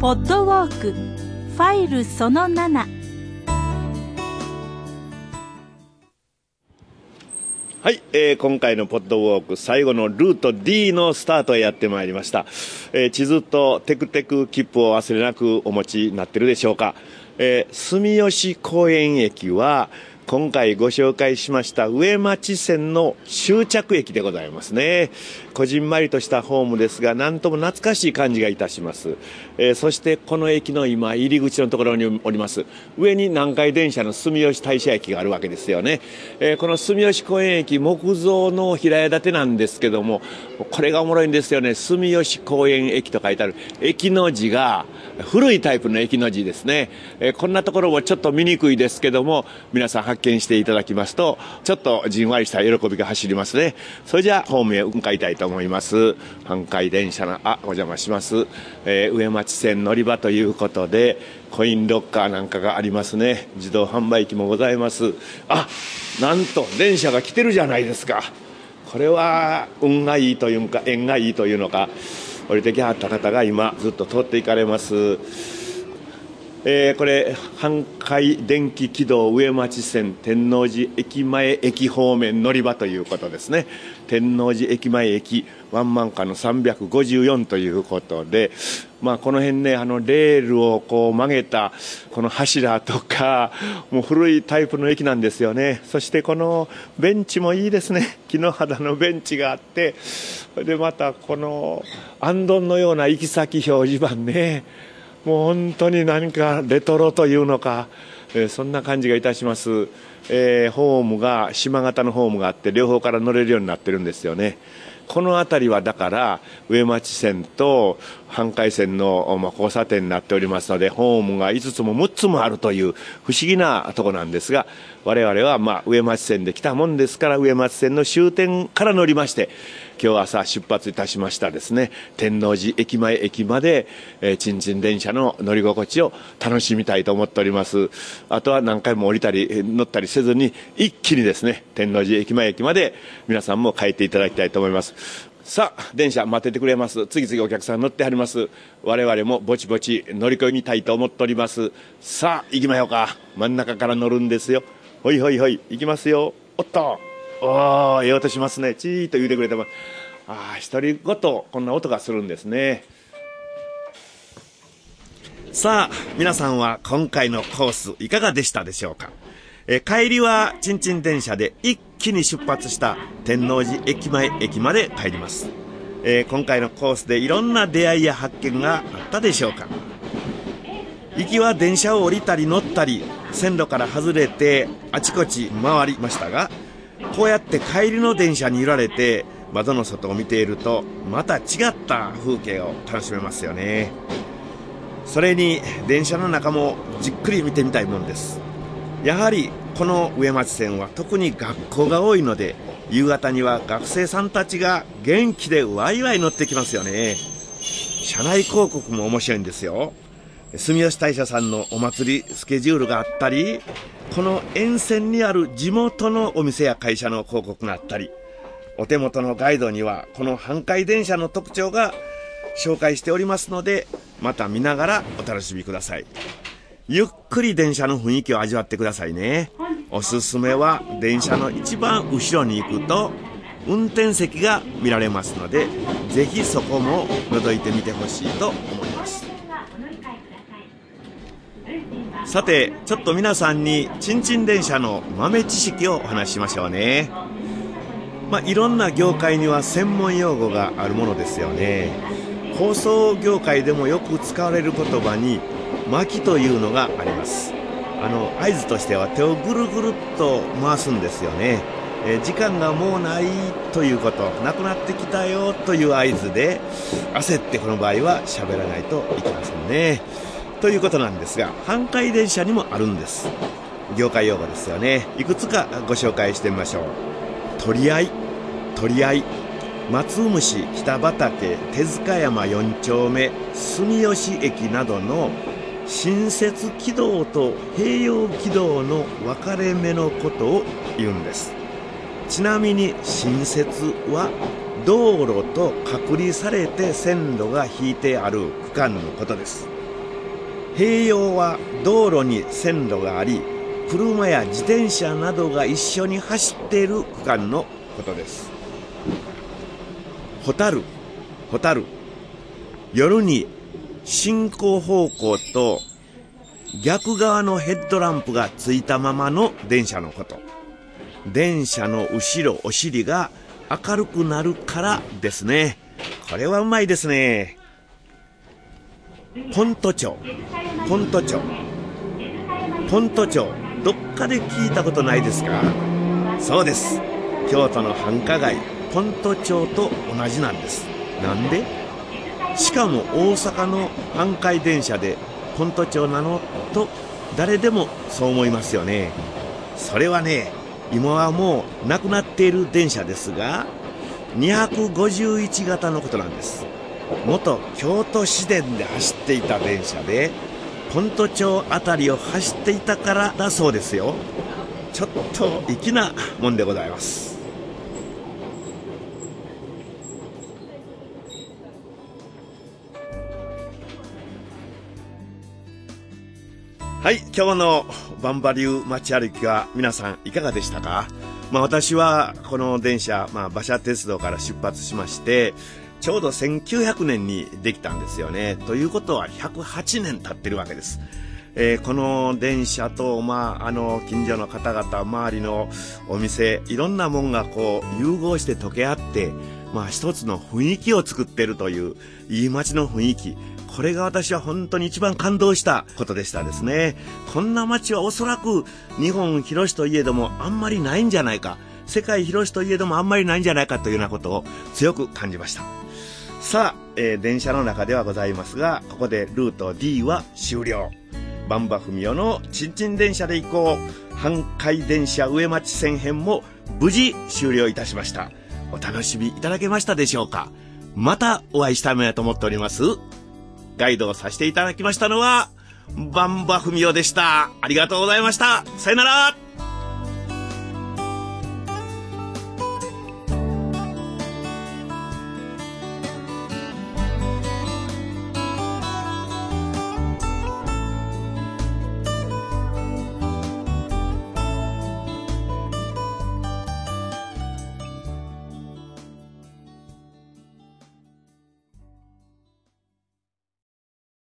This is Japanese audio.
ポッドウォークファイルその7はい、えー、今回のポッドウォーク最後のルート D のスタートへやってまいりました、えー、地図とテクテク切符を忘れなくお持ちになってるでしょうか、えー、住吉公園駅は今回ご紹介しました上町線の終着駅でございますね。こじんまりとしたホームですが、なんとも懐かしい感じがいたします。えー、そしてこの駅の今、入り口のところにおります。上に南海電車の住吉大社駅があるわけですよね。えー、この住吉公園駅、木造の平屋建てなんですけども、これがおもろいんですよね。住吉公園駅と書いてある。駅の字が古いタイプの駅の字ですね。えー、こんなところもちょっと見にくいですけども、皆さん発見していただきますと、ちょっとじんわりした喜びが走りますね。それじゃあ、ホームへ向かいたいと思います。阪海電車の、あ、お邪魔します。えー、上町線乗り場ということで、コインロッカーなんかがありますね。自動販売機もございます。あ、なんと、電車が来てるじゃないですか。これは、運がいいというか、縁がいいというのか、降りてきはった方が今、ずっと通っていかれます。えー、これ阪海電気軌道上町線天王寺駅前駅方面乗り場ということですね。天王寺駅前駅ワンマンカーの354ということで、まあ、この辺ねあのレールをこう曲げたこの柱とかもう古いタイプの駅なんですよね。そしてこのベンチもいいですね。木の肌のベンチがあってでまたこのあんどんのような行き先表示板ね。もう本当に何かレトロというのか、えー、そんな感じがいたします、えー、ホームが島型のホームがあって両方から乗れるようになってるんですよね。この辺りはだから上町線と阪海線の交差点になっておりますのでホームが5つも6つもあるという不思議なとこなんですが我々はまあ上町線で来たもんですから上町線の終点から乗りまして今日朝出発いたしましたですね。天王寺駅前駅まで、えー、ちんちん電車の乗り心地を楽しみたいと思っております。あとは何回も降りたり乗ったりせずに一気にですね天王寺駅前駅まで皆さんも帰っていただきたいと思います。さあ電車待っててくれます。次々お客さん乗ってはります。我々もぼちぼち乗り込みたいと思っております。さあ行きましょうか。真ん中から乗るんですよ。ほいほいほい行きますよ。おっと。おおええ音しますね。チーッと言うてくれてます。ああ独り言こんな音がするんですね。さあ皆さんは今回のコースいかがでしたでしょうか？え帰りはちんちん電車で一気に出発した天王寺駅前駅まで帰ります、えー、今回のコースでいろんな出会いや発見があったでしょうか？行きは電車を降りたり乗ったり線路から外れてあちこち回りましたがこうやって帰りの電車に揺られて窓の外を見ているとまた違った風景を楽しめますよね。それに電車の中もじっくり見てみたいもんです。やはりこの上町線は特に学校が多いので夕方には学生さんたちが元気でワイワイ乗ってきますよね。車内広告も面白いんですよ。住吉大社さんのお祭りスケジュールがあったりこの沿線にある地元のお店や会社の広告があったり、お手元のガイドにはこの阪海電車の特徴が紹介しておりますので、また見ながらお楽しみください。ゆっくり電車の雰囲気を味わってくださいね。おすすめは電車の一番後ろに行くと運転席が見られますので、ぜひそこも覗いてみてほしいと思います。さてちょっと皆さんにちんちん電車の豆知識をお話ししましょうね。まあいろんな業界には専門用語があるものですよね。放送業界でもよく使われる言葉に巻きというのがあります。あの合図としては手をぐるぐるっと回すんですよね。え時間がもうないということなくなってきたよという合図で焦ってこの場合は喋らないといけませんね。ということなんですが阪海電車にもあるんです。業界用語ですよね。いくつかご紹介してみましょう。取り合い。取り合い。松虫北畠手塚山4丁目住吉駅などの新設軌道と併用軌道の分かれ目のことを言うんです。ちなみに新設は道路と隔離されて線路が引いてある区間のことです。併用は道路に線路があり車や自転車などが一緒に走っている区間のことです。ホタルホタル。夜に進行方向と逆側のヘッドランプがついたままの電車のこと。電車の後ろお尻が明るくなるからですね。これはうまいですね。ポント町。ポント町。ポント町。どっかで聞いたことないですか？そうです。京都の繁華街。ポント町と同じなんです。なんで？しかも大阪の阪海電車でポント町なのと誰でもそう思いますよね。それはね今はもうなくなっている電車ですが251型のことなんです。元京都市電で走っていた電車でポント町辺りを走っていたからだそうですよ。ちょっと粋なもんでございます。はい今日のバンバリュー街歩きは皆さんいかがでしたか？まあ私はこの電車、まあ馬車鉄道から出発しまして、ちょうど1900年にできたんですよね。ということは108年経ってるわけです。えー、この電車と、まあ、あの、近所の方々、周りのお店、いろんなもんがこう、融合して溶け合って、まあ、一つの雰囲気を作ってるという、いい街の雰囲気。これが私は本当に一番感動したことでしたですね。こんな街はおそらく日本広しといえどもあんまりないんじゃないか。世界広しといえどもあんまりないんじゃないかというようなことを強く感じました。さあ、えー、電車の中ではございますが、ここでルート D は終了。バンバフミオのちんちん電車で行こう。阪海電車上町線編も無事終了いたしました。お楽しみいただけましたでしょうかまたお会いしたいもやと思っております。ガイドをさせていただきましたのは、バンバフミオでした。ありがとうございました。さよなら